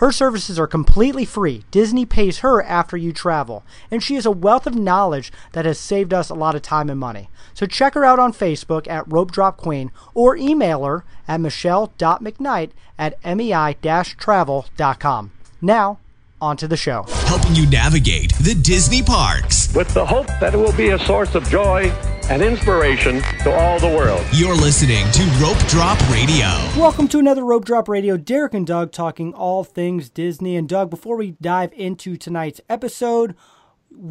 Her services are completely free. Disney pays her after you travel, and she has a wealth of knowledge that has saved us a lot of time and money. So check her out on Facebook at Rope Drop Queen or email her at michelle.mcknight at mei-travel.com. Now, on to the show. Helping you navigate the Disney parks. With the hope that it will be a source of joy and inspiration to all the world. You're listening to Rope Drop Radio. Welcome to another Rope Drop Radio. Derek and Doug talking all things Disney. And Doug, before we dive into tonight's episode,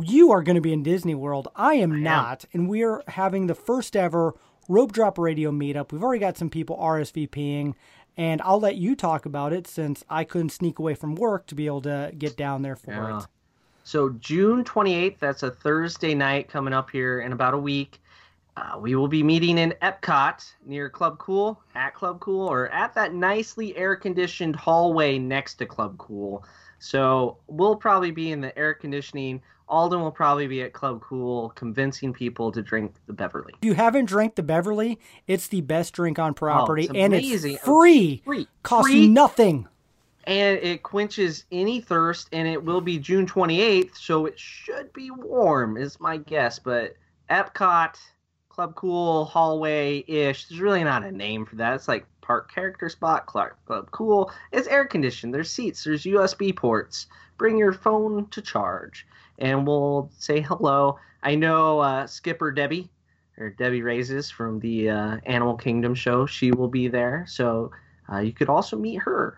you are going to be in Disney World. I am I not. Am. And we're having the first ever Rope Drop Radio meetup. We've already got some people RSVPing. And I'll let you talk about it since I couldn't sneak away from work to be able to get down there for yeah. it. So, June 28th, that's a Thursday night coming up here in about a week. Uh, we will be meeting in Epcot near Club Cool, at Club Cool, or at that nicely air conditioned hallway next to Club Cool. So, we'll probably be in the air conditioning Alden will probably be at Club Cool convincing people to drink the Beverly. If you haven't drank the Beverly, it's the best drink on property oh, it's and it's free. Free. Costs free. nothing. And it quenches any thirst and it will be June 28th, so it should be warm is my guess, but Epcot Club Cool hallway ish. There's really not a name for that. It's like park character spot, Club Cool. It's air conditioned. There's seats. There's USB ports. Bring your phone to charge and we'll say hello. I know uh, Skipper Debbie, or Debbie Raises from the uh, Animal Kingdom show. She will be there, so uh, you could also meet her.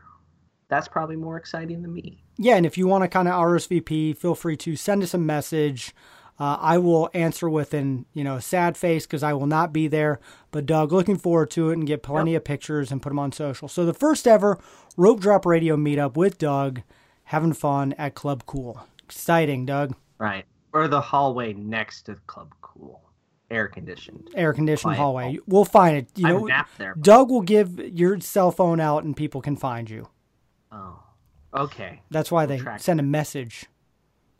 That's probably more exciting than me. Yeah, and if you want to kind of RSVP, feel free to send us a message. Uh, I will answer with an you know a sad face because I will not be there. But Doug, looking forward to it and get plenty yep. of pictures and put them on social. So the first ever Rope Drop Radio meetup with Doug, having fun at Club Cool exciting, Doug. Right. Or the hallway next to Club Cool. Air conditioned. Air conditioned hallway. Hall. We'll find it. You know, there, Doug will give your cell phone out and people can find you. Oh. Okay. That's why we'll they send a message.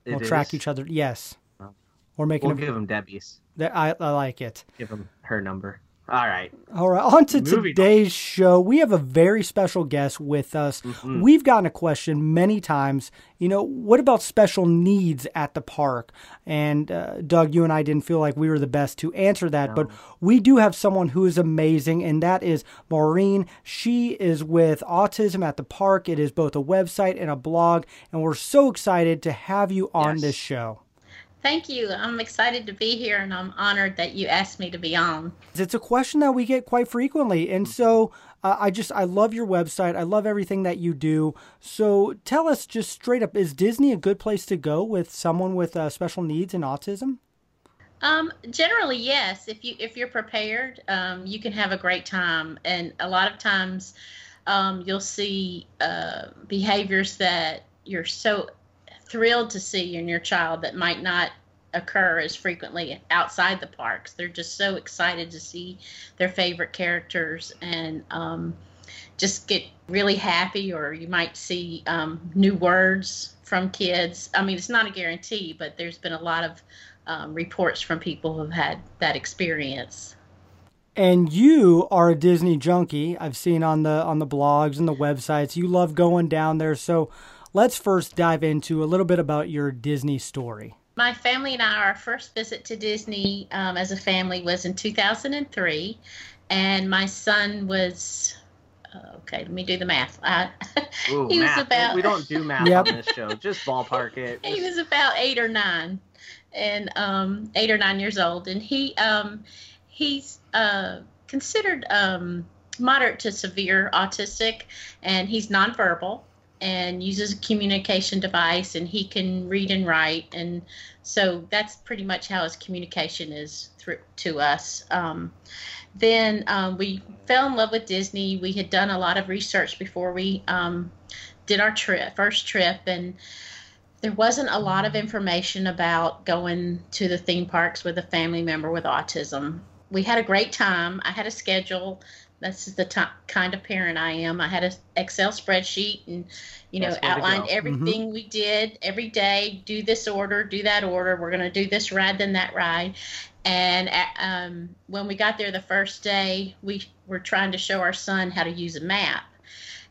It we'll is? track each other. Yes. We're making. We'll a, give them Debbie's. I, I like it. Give them her number. All right. All right. On to Moving today's on. show. We have a very special guest with us. Mm-hmm. We've gotten a question many times. You know, what about special needs at the park? And uh, Doug, you and I didn't feel like we were the best to answer that, no. but we do have someone who is amazing, and that is Maureen. She is with Autism at the Park. It is both a website and a blog, and we're so excited to have you on yes. this show. Thank you. I'm excited to be here and I'm honored that you asked me to be on. It's a question that we get quite frequently. And so uh, I just, I love your website. I love everything that you do. So tell us just straight up is Disney a good place to go with someone with uh, special needs and autism? Um, generally, yes. If you if you're prepared, um, you can have a great time. And a lot of times, um, you'll see uh, behaviors that you're so thrilled to see in your child that might not occur as frequently outside the parks. They're just so excited to see their favorite characters and um, just get really happy, or you might see um, new words from kids. I mean, it's not a guarantee, but there's been a lot of um, reports from people who've had that experience. And you are a Disney junkie. I've seen on the on the blogs and the websites. You love going down there. So let's first dive into a little bit about your Disney story. My family and I, our first visit to Disney um, as a family was in 2003, and my son was uh, okay, let me do the math. Uh, Ooh, he math. was about. We don't do math yep. on this show. Just ballpark it. he was about eight or nine, and um, eight or nine years old, and he um, he's uh, considered um, moderate to severe autistic, and he's nonverbal and uses a communication device and he can read and write. And so that's pretty much how his communication is through to us. Um, then um, we fell in love with disney. We had done a lot of research before we um, did our trip first trip. And there wasn't a lot of information about going to the theme parks with a family member with autism. We had a great time. I had a schedule That's the t- kind of parent I am. I had an Excel spreadsheet and, you know, outlined everything mm-hmm. we did every day. Do this order, do that order. We're going to do this ride, then that ride. And um, when we got there the first day, we were trying to show our son how to use a map.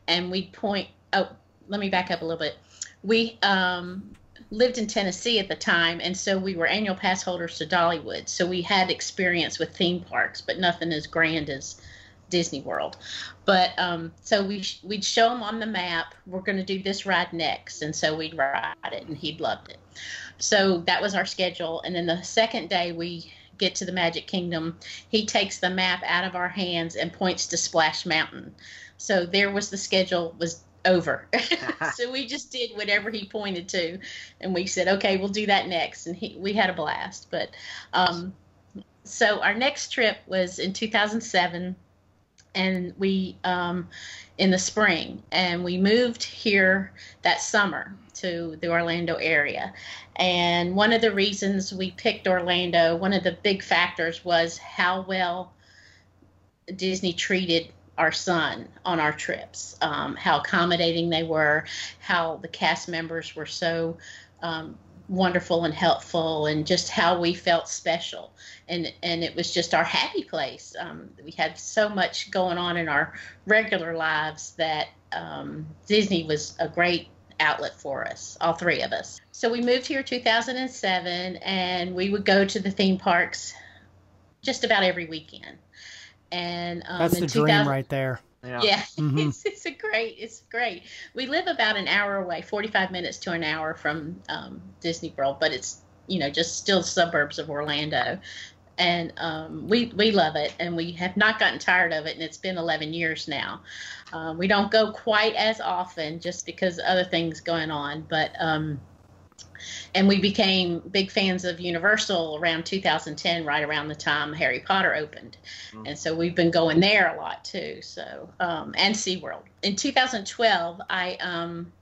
And we'd point, oh, let me back up a little bit. We um, lived in Tennessee at the time, and so we were annual pass holders to Dollywood. So we had experience with theme parks, but nothing as grand as Disney World. But um, so we we'd show him on the map. We're going to do this ride next, and so we'd ride it, and he loved it. So that was our schedule. And then the second day we get to the Magic Kingdom, he takes the map out of our hands and points to Splash Mountain. So there was the schedule was over. so we just did whatever he pointed to, and we said, okay, we'll do that next. And he, we had a blast. But um, so our next trip was in 2007 and we um, in the spring and we moved here that summer to the orlando area. And one of the reasons we picked orlando one of the big factors was how well disney treated our son on our trips um, how accommodating they were how the cast members were so um, wonderful and helpful and just how we felt special. And and it was just our happy place. Um, we had so much going on in our regular lives that um, disney was a great outlet for us all three of us. So we moved here 2007 and we would go to the theme parks just about every weekend. And um, that's the dream right there yeah, yeah. Mm-hmm. it's, it's a great it's great we live about an hour away 45 minutes to an hour from um, disney world but it's you know just still suburbs of orlando and um, we we love it and we have not gotten tired of it and it's been 11 years now um, we don't go quite as often just because other things going on but um, and we became big fans of Universal around 2010, right around the time Harry Potter opened. Mm. And so we've been going there a lot too. So, um, and SeaWorld. In 2012, I um,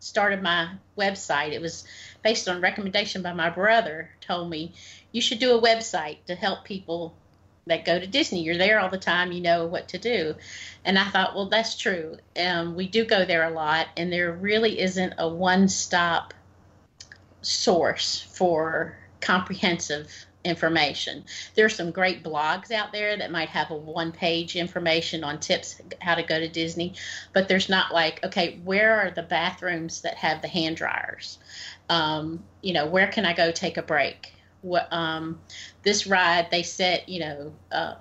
started my website. It was based on recommendation by my brother, told me, you should do a website to help people that go to Disney. You're there all the time, you know what to do. And I thought, well, that's true. Um, we do go there a lot, and there really isn't a one stop source for comprehensive information. There's some great blogs out there that might have a one page information on tips how to go to Disney, but there's not like, okay, where are the bathrooms that have the hand dryers? Um, you know, where can I go take a break? What um, this ride they set, you know, uh,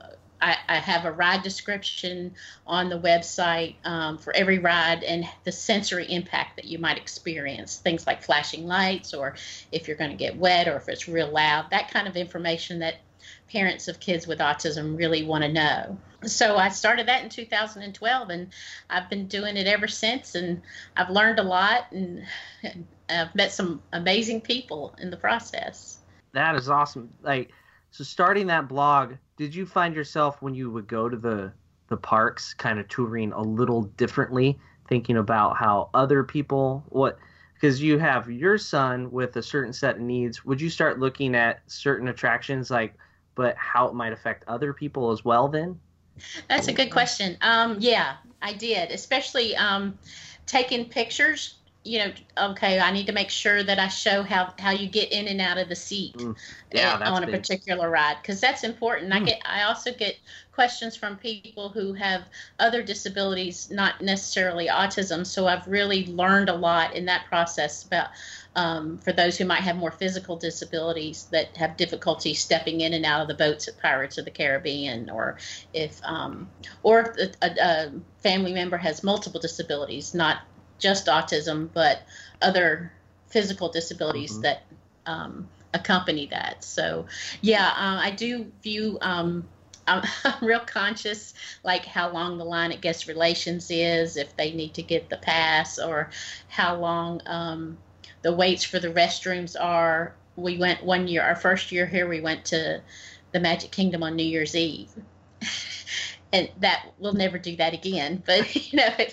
I, I, have a ride description on the website um, for every ride and the sensory impact that you might experience. Things like flashing lights, or if you're going to get wet, or if it's real loud, that kind of information that parents of kids with autism really want to know. So I started that in 2012, and I've been doing it ever since. And I've learned a lot, and, and I've met some amazing people in the process. That is awesome. Like, so starting that blog did you find yourself when you would go to the the parks kind of touring a little differently thinking about how other people what because you have your son with a certain set of needs would you start looking at certain attractions like but how it might affect other people as well then? That's a good question. Um, yeah i did especially um, taking pictures you know, okay, I need to make sure that I show how how you get in and out of the seat mm. yeah, on a big. particular ride because that's important. Mm. I get I also get questions from people who have other disabilities, not necessarily autism. So I've really learned a lot in that process about um, for those who might have more physical disabilities that have difficulty stepping in and out of the boats at Pirates of the Caribbean, or if um, or if a, a family member has multiple disabilities, not just autism, but other physical disabilities mm-hmm. that um, accompany that. So, yeah, uh, I do view. Um, I'm, I'm, real conscious, like how long the line at guest relations is, if they need to get the pass, or how long um, the waits for the restrooms are. We went one year, our first year here, we went to the Magic Kingdom on New Year's Eve. and that we'll never do that again. But you know, I,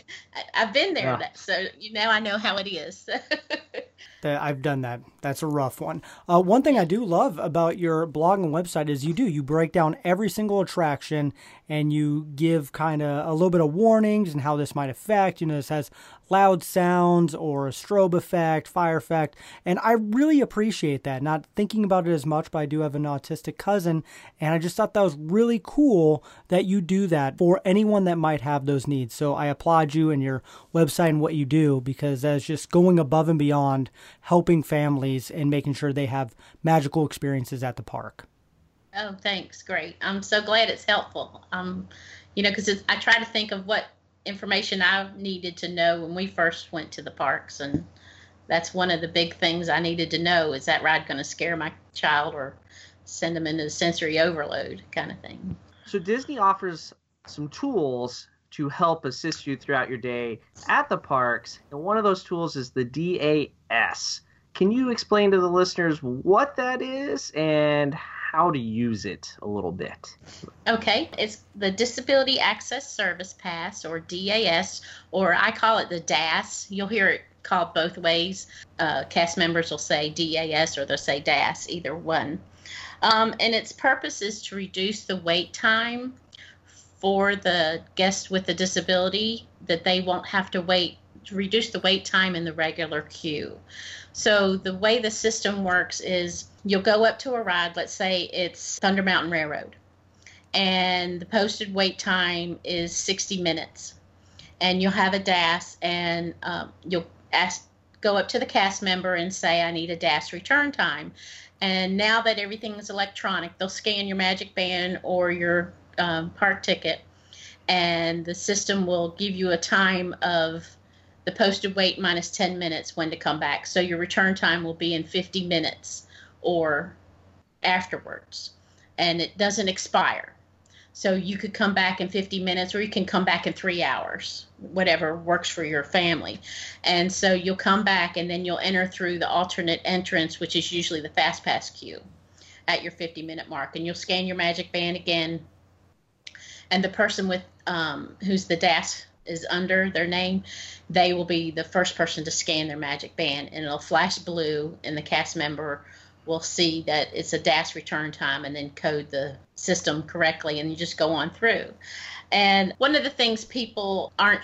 have been there, yeah. so you know I know how it is. that I've done that. That's a rough one. Uh, one thing I do love about your blog and website is you do you break down every single attraction and you give kind of a little bit of warnings and how this might affect. You know, this has loud sounds or a strobe effect, fire effect, and I really appreciate that. Not thinking about it as much, but I do have an autistic cousin, and I just thought that was really cool that you do that for anyone that might have those needs. So I applaud you and your website and what you do because that's just going above and beyond helping families and making sure they have magical experiences at the park. Oh, thanks. Great. I'm so glad it's helpful. Um, you know, because I try to think of what information I needed to know when we first went to the parks, and that's one of the big things I needed to know: is that ride going to scare my child or send them into sensory overload, kind of thing. So Disney offers some tools to help assist you throughout your day at the parks, and one of those tools is the DAS. Can you explain to the listeners what that is and how to use it a little bit. Okay, it's the Disability Access Service Pass or DAS, or I call it the DAS. You'll hear it called both ways. Uh, cast members will say DAS or they'll say DAS, either one. Um, and its purpose is to reduce the wait time for the guest with a disability, that they won't have to wait, to reduce the wait time in the regular queue. So the way the system works is you'll go up to a ride, let's say it's Thunder Mountain Railroad, and the posted wait time is 60 minutes. And you'll have a DAS, and um, you'll ask, go up to the cast member and say, I need a DAS return time. And now that everything is electronic, they'll scan your Magic Band or your um, park ticket, and the system will give you a time of the posted wait minus 10 minutes when to come back. So your return time will be in 50 minutes or afterwards. And it doesn't expire. So you could come back in 50 minutes or you can come back in three hours, whatever works for your family. And so you'll come back and then you'll enter through the alternate entrance, which is usually the fast pass queue at your 50 minute mark. And you'll scan your magic band again. And the person with um, who's the DAS is under their name, they will be the first person to scan their magic band and it'll flash blue and the cast member will see that it's a DAS return time and then code the system correctly and you just go on through. And one of the things people aren't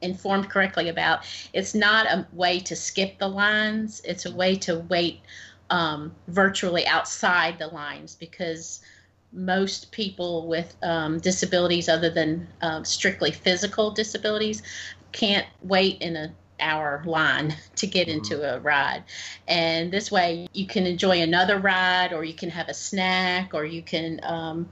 informed correctly about, it's not a way to skip the lines, it's a way to wait um, virtually outside the lines because most people with um, disabilities other than um, strictly physical disabilities can't wait in a hour line to get mm-hmm. into a ride. And this way you can enjoy another ride or you can have a snack or you can um,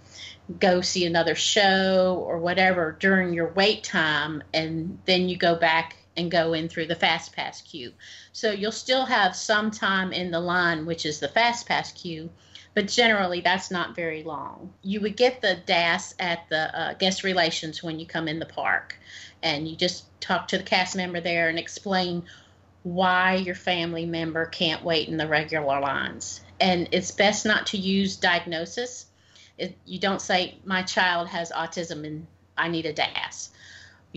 go see another show or whatever during your wait time and then you go back and go in through the fast pass queue. So you'll still have some time in the line which is the fast pass queue but generally that's not very long. You would get the DAS at the uh, guest relations when you come in the park, and you just talk to the cast member there and explain why your family member can't wait in the regular lines. And it's best not to use diagnosis. It, you don't say, My child has autism and I need a DAS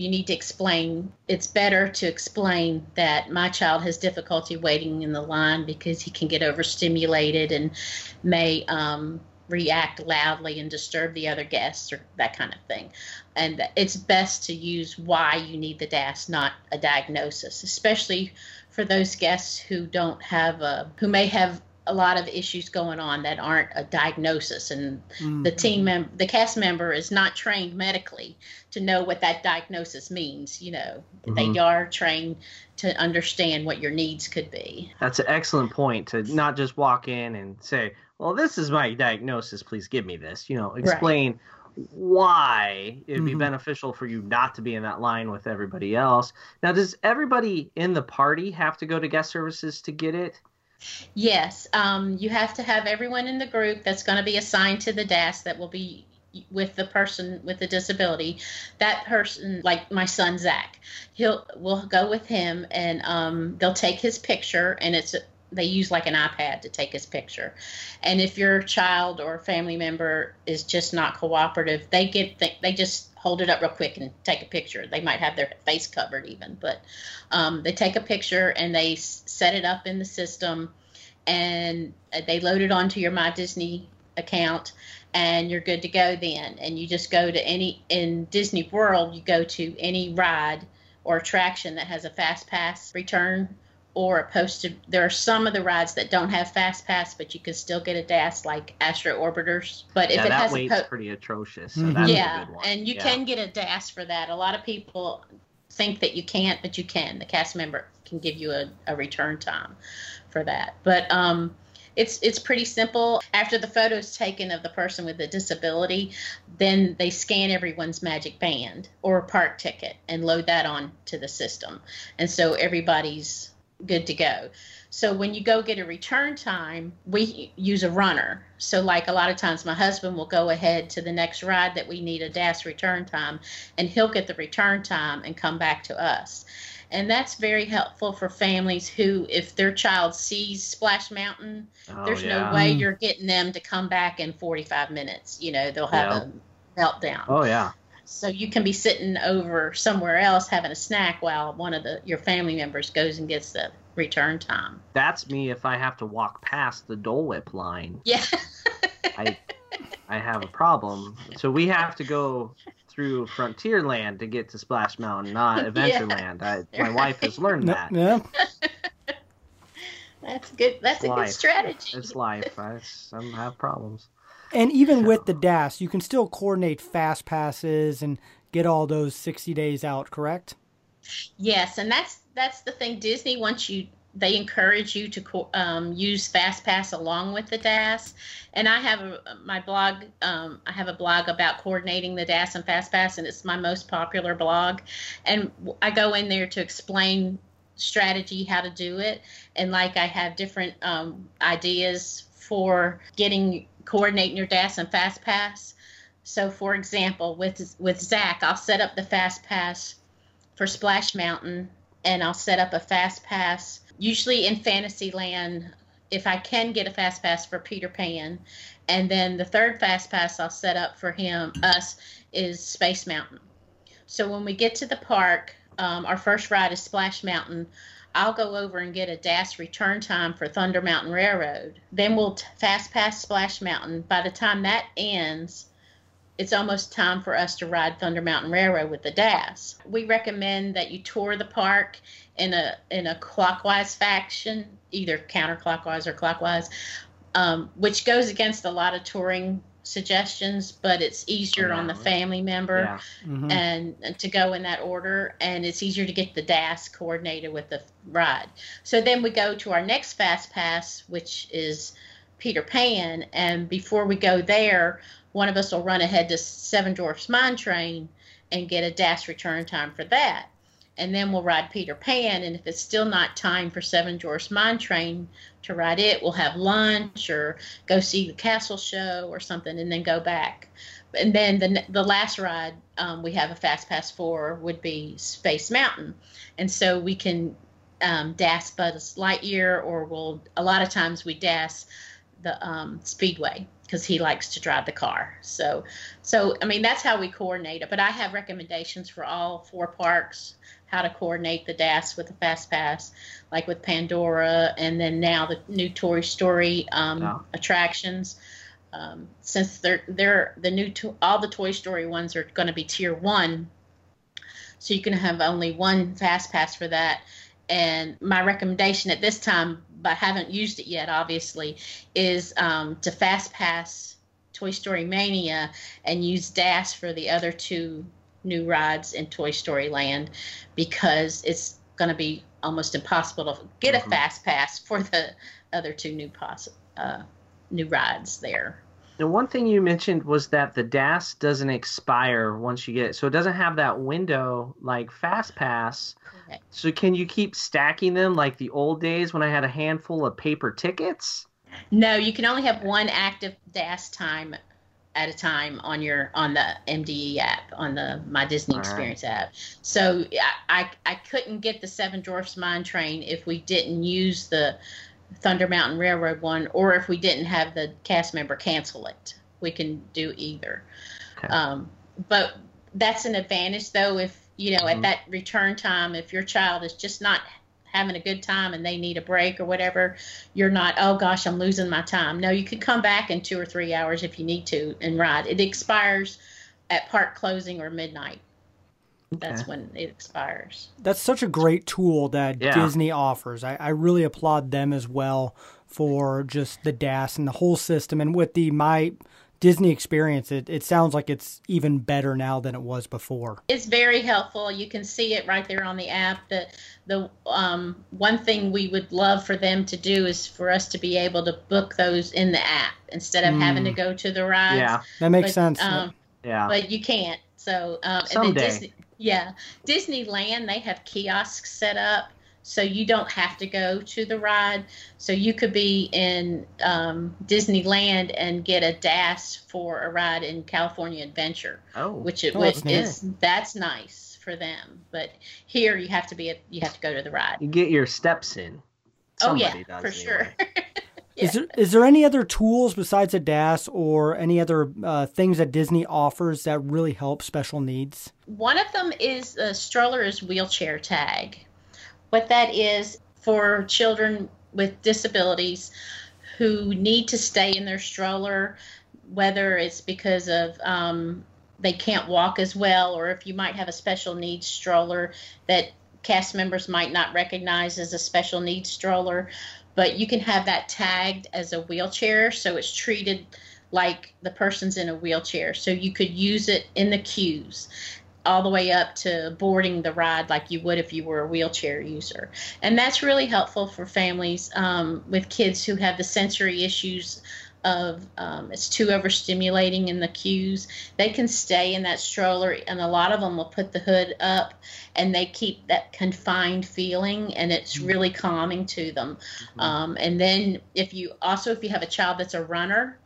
you need to explain it's better to explain that my child has difficulty waiting in the line because he can get overstimulated and may um, react loudly and disturb the other guests or that kind of thing. And it's best to use why you need the das not a diagnosis especially for those guests who don't have a who may have a lot of issues going on that aren't a diagnosis and mm-hmm. the team member the cast member is not trained medically to know what that diagnosis means you know mm-hmm. they are trained to understand what your needs could be that's an excellent point to not just walk in and say well this is my diagnosis please give me this you know explain right why it'd be mm-hmm. beneficial for you not to be in that line with everybody else. Now, does everybody in the party have to go to guest services to get it? Yes, um, you have to have everyone in the group that's going to be assigned to the DAS that will be with the person with the disability. That person, like my son Zach, he'll will go with him, and um, they'll take his picture, and it's they use like an iPad to take his picture. And if your child or family member is just not cooperative, they get th- they just hold it up real quick and take a picture. They might have their face covered even, but um, they take a picture and they s- set it up in the system, and uh, they load it onto your My Disney account, and you're good to go then. And you just go to any in Disney World, you go to any ride or attraction that has a fast pass return or a posted there are some of the rides that don't have fast pass but you can still get a DAS like Astro Orbiters. But if yeah, it that has wait's a po- pretty atrocious. So Mhm. that's yeah, a good one. and you Yeah. can get a DAS for that. A lot of people think that you can't, but you can. The cast member can give you a, a return time for that. But um, it's it's pretty simple. After the photo's taken of the person with the disability, then they scan everyone's magic band or park ticket and load that on to the system, and so everybody's good to go. So when you go get a return time, we use a runner. So like a lot of times my husband will go ahead to the next ride that we need a DAS return time and he'll get the return time and come back to us. And that's very helpful for families who if their child sees Splash Mountain, Oh, there's yeah. no way Mm. you're getting them to come back in 45 minutes. You know, they'll have Yeah. a meltdown. Oh yeah. So you can be sitting over somewhere else having a snack while one of the your family members goes and gets the return time. That's me if I have to walk past the Dole Whip line. Yeah. I I have a problem. So we have to go through Frontierland to get to Splash Mountain, not Adventureland. I, my wife has learned No- that. yeah. That's good. That's a Life. good strategy. It's life. I, some have problems. And even with the DAS, you can still coordinate fast passes and get all those 60 days out, correct? Yes, and that's that's the thing. Disney wants you. They encourage you to um, use FastPass along with the DAS. And I have a, my blog. Um, I have a blog about coordinating the DAS and FastPass, and it's my most popular blog. And I go in there to explain strategy how to do it. And like I have different um, ideas for getting coordinating your DAS and FastPass. So, for example, with with Zach, I'll set up the FastPass for Splash Mountain, and I'll set up a fast pass. Usually in Fantasyland, if I can get a fast pass for Peter Pan, and then the third fast pass I'll set up for him, us, is Space Mountain. So when we get to the park, um, our first ride is Splash Mountain. I'll go over and get a DAS return time for Thunder Mountain Railroad. Then we'll t- fast pass Splash Mountain. By the time that ends, it's almost time for us to ride Thunder Mountain Railroad with the DAS. We recommend that you tour the park in a in a clockwise fashion, either counterclockwise or clockwise, um, which goes against a lot of touring suggestions, but it's easier on the Yeah. family member Yeah. Mhm. and, and to go in that order and it's easier to get the DAS coordinated with the ride. So then we go to our next fast pass which is Peter Pan and before we go there one of us will run ahead to Seven Dwarfs Mine Train and get a DAS return time for that. And then we'll ride Peter Pan and if it's still not time for Seven Dwarfs Mine Train to ride it, we'll have lunch or go see the castle show or something and then go back and then the the last ride um, we have a fast pass for would be Space Mountain, and so we can um, DAS Buzz Lightyear, or we'll a lot of times we DAS the um, Speedway because he likes to drive the car. So so I mean that's how we coordinate it. But I have recommendations for all four parks how to coordinate the DAS with the fast pass, like with Pandora, and then now the new Toy Story um, Yeah. attractions um, since they're they're the new to, all the Toy Story ones are going to be tier one, so you can have only one fast pass for that. And my recommendation at this time, but I haven't used it yet, obviously, is um, to fast pass Toy Story Mania and use DAS for the other two new rides in Toy Story Land because it's going to be almost impossible to get Mhm. a fast pass for the other two new poss- uh, new rides there. The one thing you mentioned was that the DAS doesn't expire once you get it, so it doesn't have that window like Fast Pass. Correct. So can you keep stacking them like the old days when I had a handful of paper tickets? No, you can only have one active DAS time at a time on your on the MDE app on the My Disney All right. Experience app. So I, I I couldn't get the Seven Dwarfs Mine Train if we didn't use the Thunder Mountain Railroad one, or if we didn't have the cast member cancel it, we can do either. Okay. Um, but that's an advantage, though, if you know Mhm. at that return time, if your child is just not having a good time and they need a break or whatever, you're not, oh gosh, I'm losing my time. No, you could come back in two or three hours if you need to and ride. It expires at park closing or midnight. That's when it expires. That's such a great tool that Yeah. Disney offers. I, I really applaud them as well for just the DAS and the whole system. And with the My Disney experience, it, it sounds like it's even better now than it was before. It's very helpful. You can see it right there on the app. The the um, one thing we would love for them to do is for us to be able to book those in the app instead of having to go to the rides. Yeah, That makes But, sense. Um, yeah. but you can't. So um, and Someday. then Disney, yeah, Disneyland they have kiosks set up, so you don't have to go to the ride. So you could be in um, Disneyland and get a DAS for a ride in California Adventure, oh, which it Oh, which that's is that's nice for them. But here you have to be a, you have to go to the ride. you get your steps in. oh yeah, Somebody does for sure. anyway. Is there is there any other tools besides a DAS or any other uh, things that Disney offers that really help special needs? One of them is a stroller is wheelchair tag. What that is for children with disabilities who need to stay in their stroller, whether it's because of um, they can't walk as well, or if you might have a special needs stroller that cast members might not recognize as a special needs stroller, but you can have that tagged as a wheelchair, so it's treated like the person's in a wheelchair. So you could use it in the queues all the way up to boarding the ride like you would if you were a wheelchair user. And that's really helpful for families um, with kids who have the sensory issues of um, it's too overstimulating in the queues. They can stay in that stroller, and a lot of them will put the hood up and they keep that confined feeling, and it's really calming to them. Um, and then if you also, if you have a child that's a runner,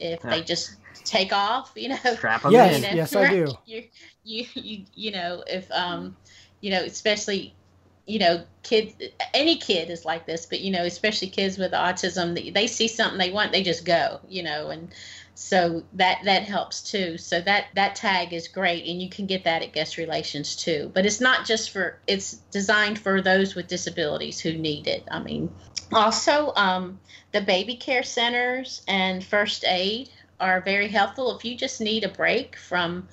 if they just take off, you know, Strap them Yes, in. you know, yes, I do. You, you, you, you know, if um, you know, especially, you know, kids, any kid is like this, but you know, especially kids with autism, they, they see something they want, they just go, you know, and so that that helps too. So that that tag is great, and you can get that at guest relations too. But it's not just for; it's designed for those with disabilities who need it. I mean, also um, the baby care centers and first aid are very helpful if you just need a break from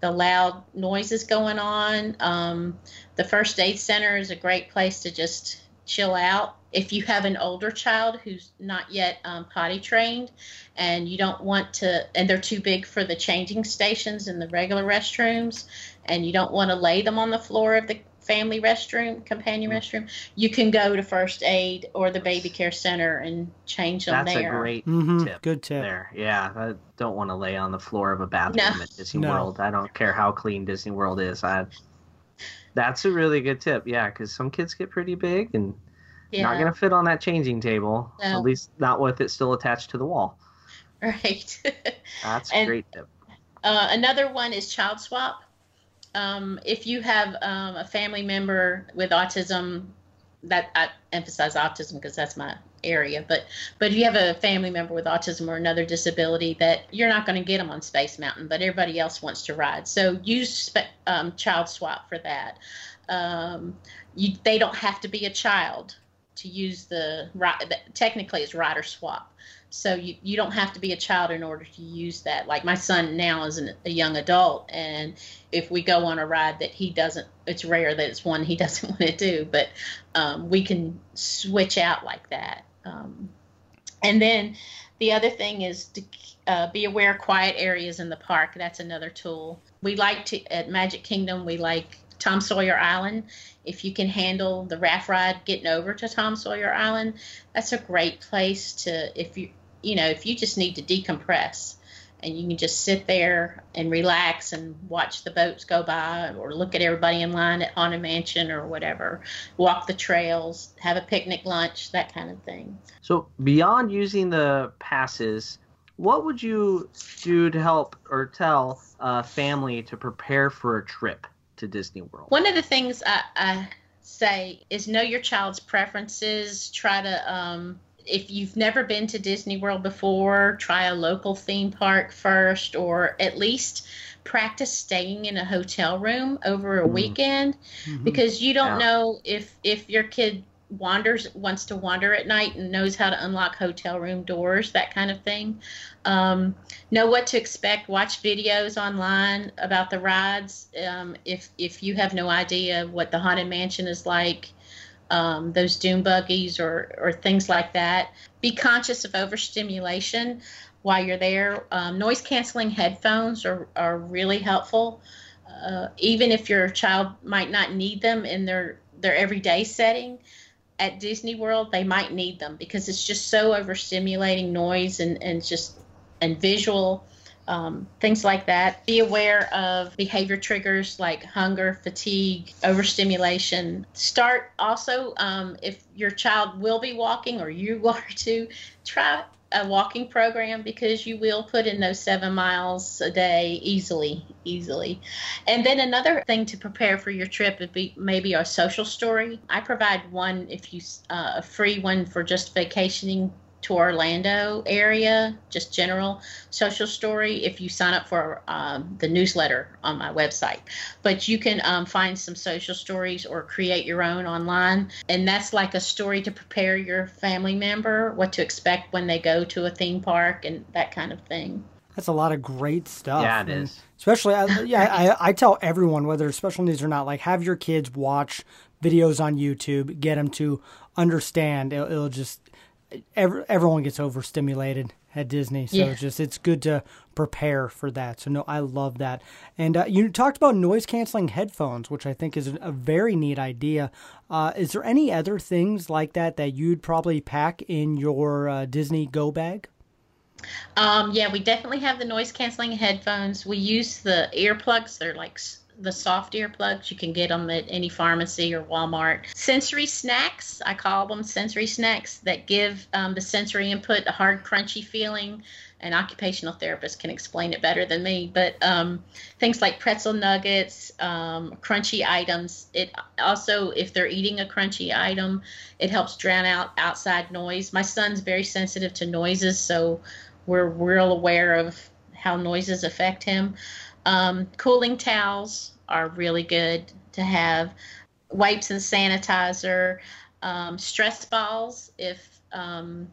the loud noises going on. Um, the first aid center is a great place to just chill out. If you have an older child who's not yet um, potty trained and you don't want to, and they're too big for the changing stations in the regular restrooms, and you don't want to lay them on the floor of the family restroom, companion restroom, you can go to first aid or the baby care center and change them That's there. That's a great hmm tip. Good tip. There, yeah. I don't want to lay on the floor of a bathroom No. at Disney No. World. I don't care how clean Disney World is. I. That's a really good tip. Yeah, because some kids get pretty big and yeah. not gonna fit on that changing table. No. At least not with it still attached to the wall. Right. That's a And- great tip. Uh, another one is child swap. Um, if you have um, a family member with autism, that I emphasize autism because that's my area. But but if you have a family member with autism or another disability, that you're not going to get them on Space Mountain, but everybody else wants to ride. So use spe- um, child swap for that. Um, you, they don't have to be a child to use the ri- technically it's rider swap. So you, you don't have to be a child in order to use that. Like my son now is an, a young adult, and if we go on a ride that he doesn't, it's rare that it's one he doesn't want to do, but um, we can switch out like that. Um, and then the other thing is to uh, be aware of quiet areas in the park. That's another tool. We like to at Magic Kingdom. We like Tom Sawyer Island. If you can handle the raft ride getting over to Tom Sawyer Island, that's a great place to if you you know if you just need to decompress and you can just sit there and relax and watch the boats go by or look at everybody in line at Haunted Mansion or whatever, walk the trails, have a picnic lunch, that kind of thing. So beyond using the passes, what would you do to help or tell a family to prepare for a trip to Disney World? One of the things I, I say is know your child's preferences. Try to um, if you've never been to Disney World before, try a local theme park first, or at least practice staying in a hotel room over a weekend Mhm. because you don't Yeah. know if if your kid wanders wants to wander at night and knows how to unlock hotel room doors that kind of thing um, know what to expect watch videos online about the rides um, if if you have no idea what the haunted mansion is like um, those doom buggies or or things like that. Be conscious of overstimulation while you're there. Um, noise canceling headphones are, are really helpful. Uh, even if your child might not need them in their their everyday setting at Disney World they might need them because it's just so overstimulating noise and and just and visual um, things like that. Be aware of behavior triggers like hunger, fatigue, overstimulation. Start also um, if your child will be walking or you are to try a walking program because you will put in those seven miles a day easily, easily. And then another thing to prepare for your trip would be maybe a social story. I provide one if you uh, a free one for just vacationing to Orlando area, just general social story if you sign up for um, the newsletter on my website. But you can um, find some social stories or create your own online. And that's like a story to prepare your family member what to expect when they go to a theme park and that kind of thing. That's a lot of great stuff. Yeah, it and is. Especially, I, yeah, I, I tell everyone, whether it's special needs or not, like have your kids watch videos on YouTube, get them to understand. It'll, it'll just every, everyone gets overstimulated at Disney, so Yeah. it's just it's good to prepare for that. So no, I love that. And uh, you talked about noise canceling headphones, which I think is a very neat idea. Uh, is there any other things like that that you'd probably pack in your uh, Disney Go bag? Um, yeah, we definitely have the noise canceling headphones. We use the earplugs. They're like the soft earplugs. You can get them at any pharmacy or Walmart. Sensory snacks, I call them sensory snacks that give um, the sensory input a hard, crunchy feeling. An occupational therapist can explain it better than me, but um, things like pretzel nuggets, um, crunchy items. It also, if they're eating a crunchy item, it helps drown out outside noise. My son's very sensitive to noises, so we're real aware of how noises affect him. Um, cooling towels are really good to have. Wipes and sanitizer, um, stress balls if um,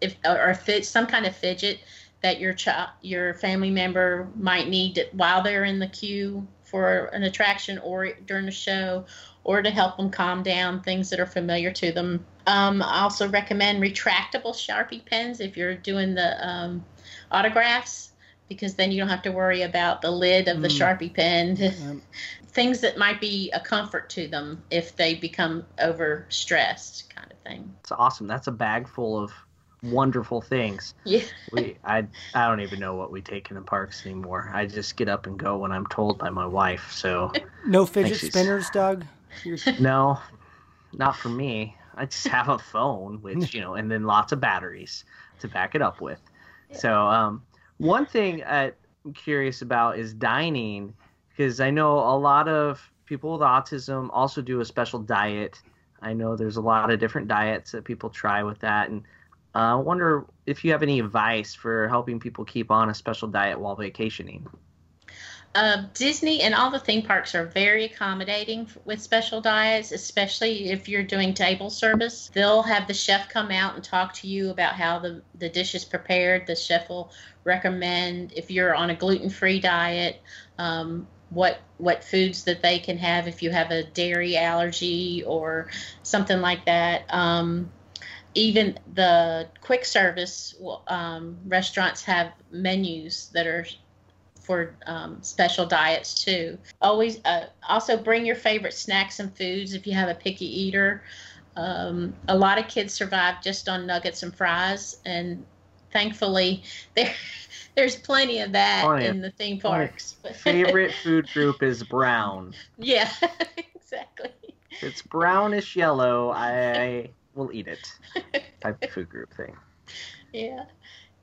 if or fit some kind of fidget that your child your family member might need while they're in the queue for an attraction or during the show or to help them calm down things that are familiar to them. Um, i also recommend retractable sharpie pens if you're doing the um, autographs because then you don't have to worry about the lid of the Mm. sharpie pen things that might be a comfort to them if they become overstressed kind of thing It's awesome. That's a bag full of wonderful things. yeah We I I don't even know what we take in the parks anymore. I just get up and go when I'm told by my wife. So No fidget spinners, Doug. No, not for me. I just have a phone, which you know, and then lots of batteries to back it up with. So, um, one thing I'm curious about is dining, because I know a lot of people with autism also do a special diet. I know there's a lot of different diets that people try with that, and uh, I wonder if you have any advice for helping people keep on a special diet while vacationing. Uh, Disney and all the theme parks are very accommodating with special diets, especially if you're doing table service. They'll have the chef come out and talk to you about how the, the dish is prepared. The chef will recommend if you're on a gluten free diet, um, what what foods that they can have if you have a dairy allergy or something like that. Um, even the quick service um, restaurants have menus that are for um, special diets too. Always, uh, also bring your favorite snacks and foods if you have a picky eater. Um, a lot of kids survive just on nuggets and fries, and thankfully, there there's plenty of that Plenty. in the theme parks. Favorite food group is brown. yeah, exactly. If it's brownish yellow, I will eat it. Type of food group thing. Yeah.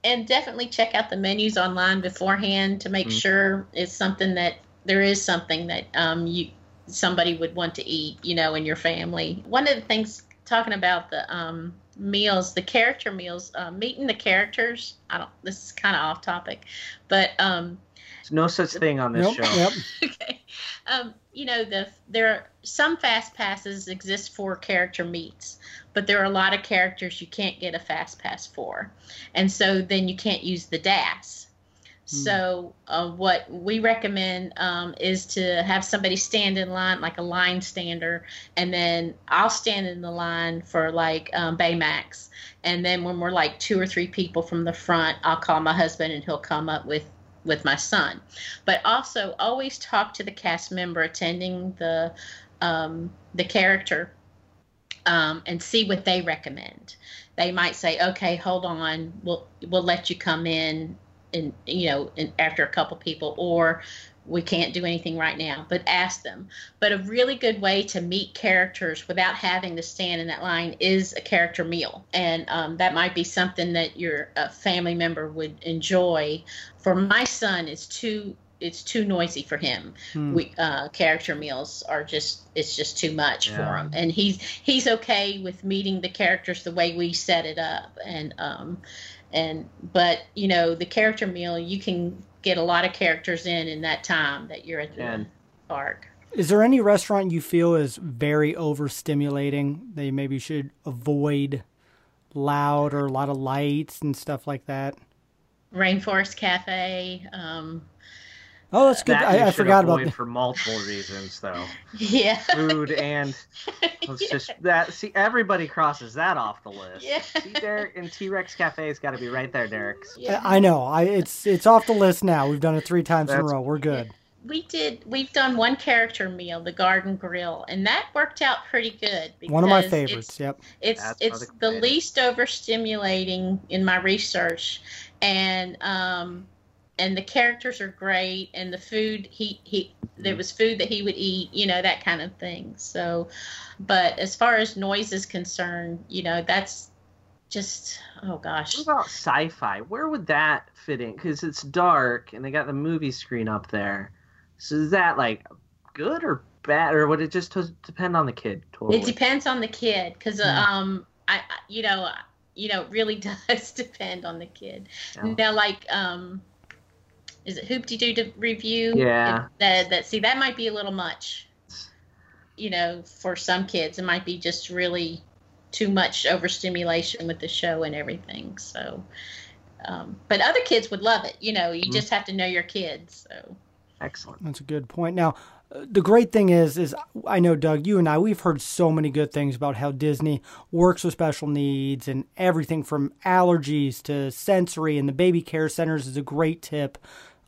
And definitely check out the menus online beforehand to make Mhm. sure it's something that there is something that um, you somebody would want to eat, you know, in your family. One of the things talking about the um, meals, the character meals, uh, meeting the characters. I don't. This is kind of off topic, but um, There's no such thing on this Nope, show. yep. okay. Um, you know, the there are some fast passes exist for character meets, but there are a lot of characters you can't get a fast pass for, and so then you can't use the DAS. So uh, what we recommend um, is to have somebody stand in line, like a line stander, and then I'll stand in the line for like um, Baymax, and then when we're like two or three people from the front, I'll call my husband and he'll come up with with my son. But also always talk to the cast member attending the um, the character um, and see what they recommend. They might say, "Okay, hold on, we'll we'll let you come in, and you know, and after a couple people," or we can't do anything right now, but ask them. But a really good way to meet characters without having to stand in that line is a character meal. And um, that might be something that your uh, family member would enjoy. For my son, it's too it's too noisy for him. Hmm. We uh, character meals are just it's just too much for him, and he's he's okay with meeting the characters the way we set it up. And um, and but you know the character meal you can get a lot of characters in in that time that you're at the And- park. Is there any restaurant you feel is very overstimulating? They maybe should avoid loud or a lot of lights and stuff like that. Rainforest Cafe. Um, Oh, that's good. That you I, I should forgot about that. for multiple reasons, though. yeah. Food and let's just that. See, everybody crosses that off the list. Yeah. See, Derek and T Rex Cafe's got to be right there, Derek. Yeah. I know. I it's it's off the list now. We've done it three times in a row. We're good. we did we've done one character meal the garden grill and that worked out pretty good One of my favorites. it's, Yep. it's That's it's the it is. least overstimulating in my research and um and the characters are great and the food he he there was food that he would eat you know that kind of thing so but as far as noise is concerned you know that's just oh gosh What about sci-fi? Where would that fit in? Because it's dark and they got the movie screen up there. So is that like good or bad, or would it just t- depend on the kid? Totally. It depends on the kid, because Hmm. um, I I- you know you know it really does depend on the kid. Yeah. Now, like um, is it Hoop-Dee-Doo to review? Yeah. That that see that might be a little much. You know, for some kids, it might be just really too much overstimulation with the show and everything. So, um, but other kids would love it. You know, you Mhm. just have to know your kids. So. Excellent. That's a good point. Now, uh, the great thing is, is I know Doug, you and I, we've heard so many good things about how Disney works with special needs and everything from allergies to sensory, and the baby care centers is a great tip.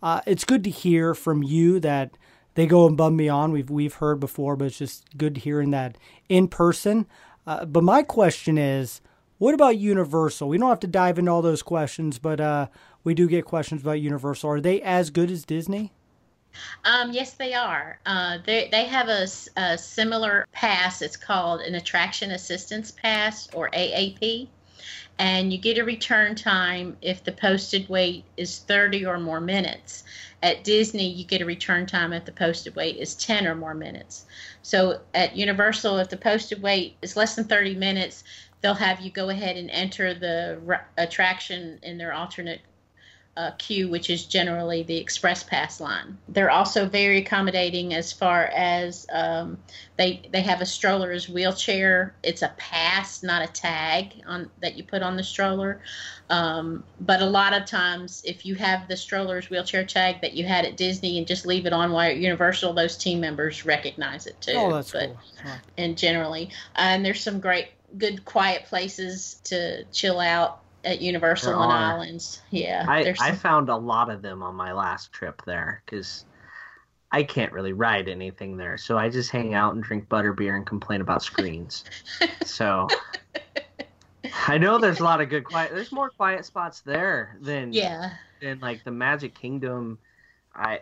Uh, it's good to hear from you that they go above and beyond. We've we've heard before, but it's just good hearing that in person. Uh, but my question is, what about Universal? We don't have to dive into all those questions, but uh, we do get questions about Universal. Are they as good as Disney? Um, yes, they are. Uh, they they have a similar pass. It's called an Attraction Assistance Pass or AAP, and you get a return time if the posted wait is 30 or more minutes. At Disney, you get a return time if the posted wait is 10 or more minutes. So at Universal, if the posted wait is less than 30 minutes, they'll have you go ahead and enter the r- attraction in their alternate uh, queue, which is generally the express pass line. They're also very accommodating as far as um, they they have a stroller's wheelchair. It's a pass, not a tag on that you put on the stroller. Um, but a lot of times, if you have the stroller's wheelchair tag that you had at Disney and just leave it on while at Universal, those team members recognize it too. Oh, that's but, cool. Right. And generally, and there's some great, good, quiet places to chill out at Universal There and are. Islands. Yeah, I, I found a lot of them on my last trip there because I can't really ride anything there. So I just hang out and drink butter beer and complain about screens. so I know there's a lot of good quiet. There's more quiet spots there than yeah. than like the Magic Kingdom. I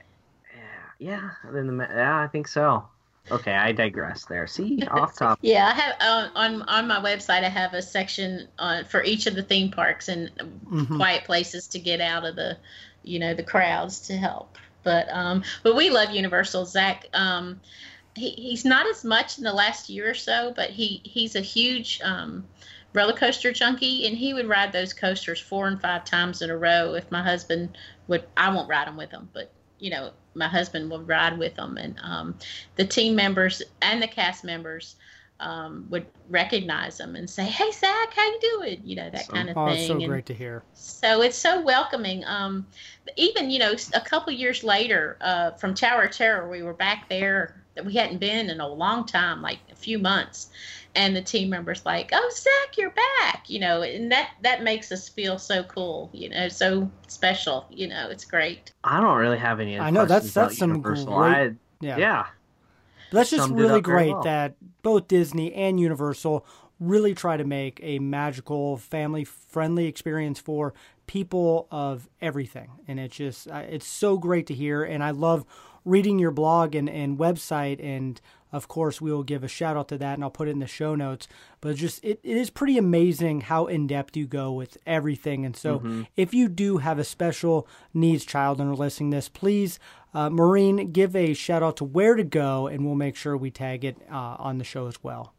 yeah, yeah. Than the yeah, I think so. Okay, I digress there. See, off top. Yeah, I have uh, on on my website. I have a section on for each of the theme parks and Mhm. quiet places to get out of the, you know, the crowds to help. But um, but we love Universal. Zach, um, he, he's not as much in the last year or so, but he he's a huge um, roller coaster junkie, and he would ride those coasters four and five times in a row. If my husband would, I won't ride them with him, but you know, my husband would ride with them, and um, the team members and the cast members um, would recognize them and say, "Hey, Zach, how you doing?" You know that So- kind of Oh, thing. it's so and great to hear. so it's so welcoming. Um, even you know, a couple years later, uh, from Tower of Terror, we were back there that we hadn't been in a long time, like a few months, and the team members like, "Oh, Zach, you're back!" You know, and that that makes us feel so cool. You know, so special. You know, it's great. I don't really have any. I know, that's- that's some Universal. great- I- Yeah. yeah. That's just really great well. that both Disney and Universal really try to make a magical, family friendly experience for people of everything. And it's just, uh, it's so great to hear. And I love reading your blog and, and website. And of course, we will give a shout out to that and I'll put it in the show notes. But just, it, it is pretty amazing how in depth you go with everything. And so if you do have a special needs child and are listening to this, please, uh, Maureen, give a shout out to where to go and we'll make sure we tag it uh, on the show as well.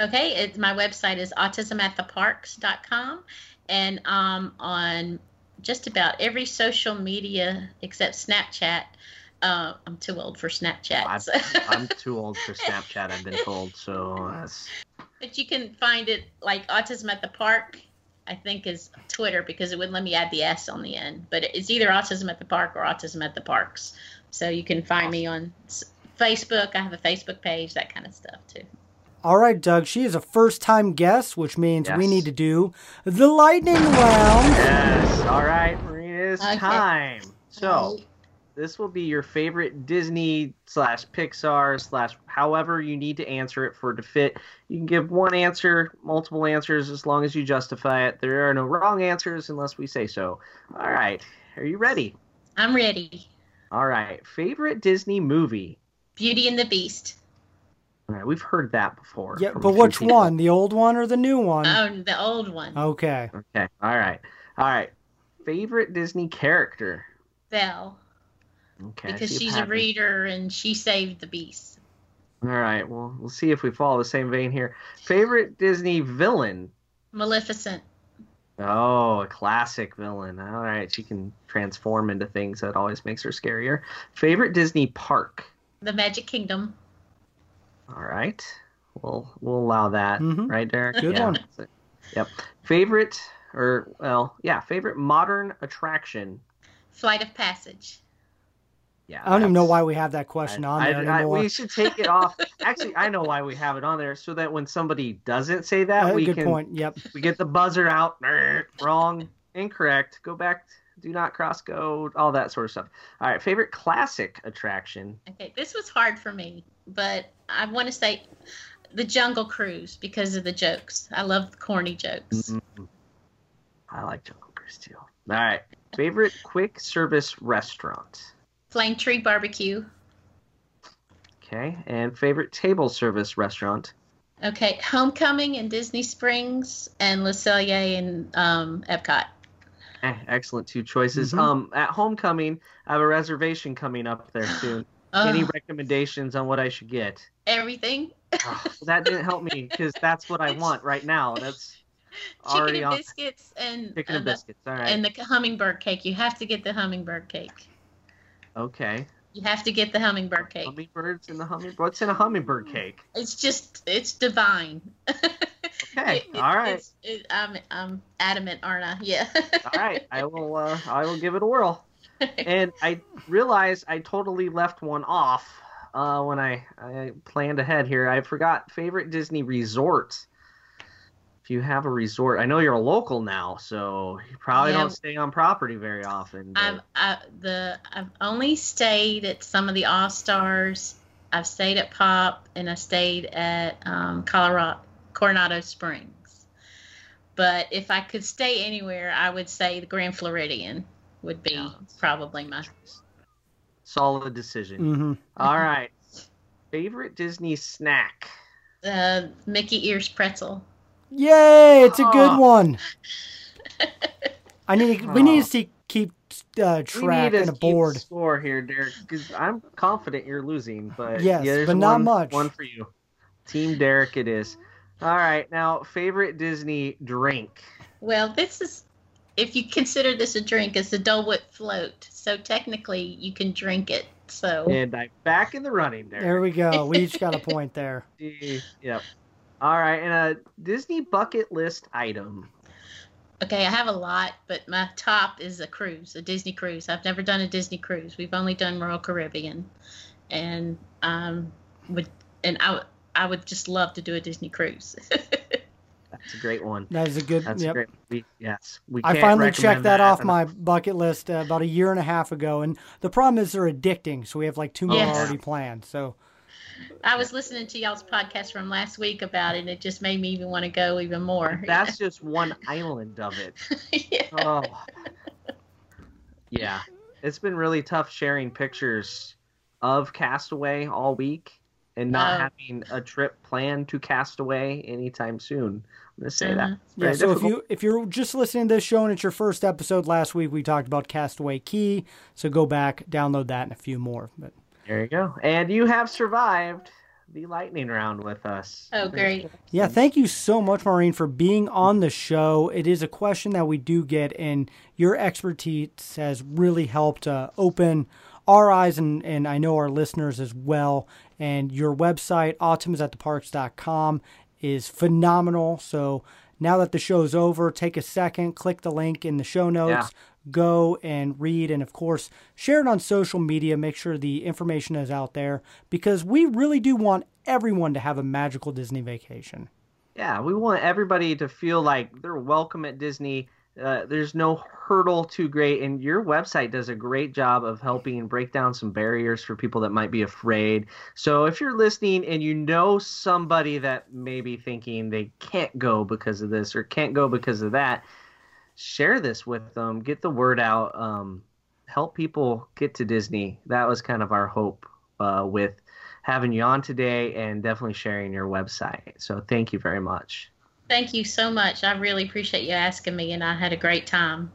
Okay, it's my website is autismattheparks.com, and um, on just about every social media except Snapchat. Uh, I'm too old for Snapchat. I'm, so- I'm too old for Snapchat. I've been told. So that's but you can find it like Autism at the Park. I think is Twitter because it wouldn't let me add the S on the end. But it's either Autism at the Park or Autism at the Parks. So you can find me on Facebook. I have a Facebook page, that kind of stuff too. All right, Doug, she is a first time guest, which means we need to do the lightning round. yes. All right, Maria, it's Okay. time. So this will be your favorite Disney slash Pixar slash however you need to answer it for it to fit. You can give one answer, multiple answers, as long as you justify it. There are no wrong answers unless we say so. All right, are you ready? I'm ready. All right, favorite Disney movie. Beauty and the Beast. All right, we've heard that before. Yeah, but which people. one? The old one or the new one? Oh, the old one. Okay. Okay, all right, all right. Favorite Disney character. Belle. Okay, because see she's a reader and she saved the beast. All right, well, we'll see if we follow the same vein here. Favorite Disney villain? Maleficent. Oh, a classic villain. All right, she can transform into things that always makes her scarier. Favorite Disney park? The Magic Kingdom. All right, we'll we'll allow that, Mhm. right, Derek? Good Yeah. one. So- Yep. Favorite, or well, yeah, favorite modern attraction. Flight of Passage. Yeah, I don't even know why we have that question on there I- anymore. we should take it off. Actually, I know why we have it on there, so that when somebody doesn't say that, Uh, we good can point. Yep. we get the buzzer out. Wrong, incorrect. Go back. Do not cross go. All that sort of stuff. All right. Favorite classic attraction. Okay, this was hard for me, but I want to say the Jungle Cruise because of the jokes. I love the corny jokes. Mm, I like Jungle Cruise too. All right. Favorite quick service restaurant. Flame Tree Barbecue. Okay. And favorite table service restaurant. Okay, Homecoming in Disney Springs and Le Cellier in um, Epcot. Eh, excellent two choices. Mhm. Um, at homecoming, I have a reservation coming up there soon. Any recommendations on what I should get? everything. Oh, that didn't help me because that's what I want right now. That's Chicken already and on biscuits and chicken uh, and the- biscuits. All right. and the hummingbird cake. You have to get the hummingbird cake. Okay. You have to get the hummingbird cake. Hummingbirds in the hummingbird. What's in a hummingbird cake? It's just it's divine. Okay. It- all right. it's- it- I'm I'm adamant, aren't I? Yeah. all right. I will. Uh, I will give it a whirl. And I realized I totally left one off uh, when I, I planned ahead here. I forgot favorite Disney resort. If you have a resort, I know you're a local now, so you probably Yeah. don't stay on property very often. but- I've I, the I've only stayed at some of the All Stars. I've stayed at Pop and I stayed at um, Colorado Coronado Springs. But if I could stay anywhere, I would say the Grand Floridian would be Yeah, probably my Solid decision. hmm All right. Favorite Disney snack. uh, Mickey Ears pretzel. Yay! It's a good one. I need. To, we need to see, keep uh, track and a board. score here, Derek, because I'm confident you're losing. But yes, yeah, but not one, much. One for you, Team Derek. It is. All right, now favorite Disney drink. Well, this is if you consider this a drink, it's a Dole Whip float. So technically, you can drink it. So and I'm back in the running there. There we go. We each got a point there. yep. All right, and a Disney bucket list item. Okay, I have a lot, but my top is a cruise, a Disney cruise. I've never done a Disney cruise. We've only done Royal Caribbean, and um, would and I I would just love to do a Disney cruise. That's a great one. That is a good. That's yep. great. We, yes, we. I finally recommend checked that, off enough. my bucket list uh, about a year and a half ago, and the problem is they're addicting. So we have like two more Yes. already planned. So I was listening to y'all's podcast from last week about it, and it just made me even want to go even more. That's just one island of it. yeah. Oh, yeah. It's been really tough sharing pictures of Castaway all week and not Oh. having a trip planned to Castaway anytime soon. I'm gonna say that. Mhm. It's yeah. very So if you if you're just listening to this show and it's your first episode last week, we talked about Castaway Cay. So go back, download that, and a few more. But there you go, and you have survived the lightning round with us. Oh, great. Yeah, thank you so much, Maureen, for being on the show. It is a question that we do get, and your expertise has really helped uh, open our eyes and, and I know our listeners as well. And your website, autismattheparks.com, is phenomenal. So now that the show's over, take a second, click the link in the show notes, go and read, and of course, share it on social media. Make sure the information is out there because we really do want everyone to have a magical Disney vacation. Yeah, we want everybody to feel like they're welcome at Disney. Uh, there's no hurdle too great, and your website does a great job of helping break down some barriers for people that might be afraid. So if you're listening and you know somebody that may be thinking they can't go because of this or can't go because of that, share this with them. Get the word out. Um, help people get to Disney. That was kind of our hope uh, with having you on today and definitely sharing your website. So thank you very much. Thank you so much. I really appreciate you asking me, and I had a great time.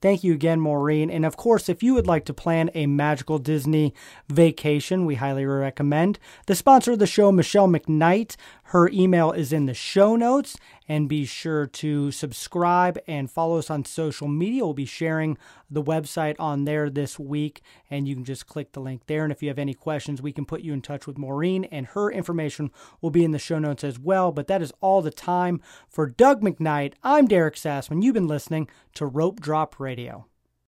Thank you again, Maureen. And of course, if you would like to plan a magical Disney vacation, we highly recommend the sponsor of the show, Michelle McKnight. Her email is in the show notes. And be sure to subscribe and follow us on social media. We'll be sharing the website on there this week, and you can just click the link there. And if you have any questions, we can put you in touch with Maureen, and her information will be in the show notes as well. But that is all the time for Doug McKnight. I'm Derek Sassman. You've been listening to Rope Drop Radio.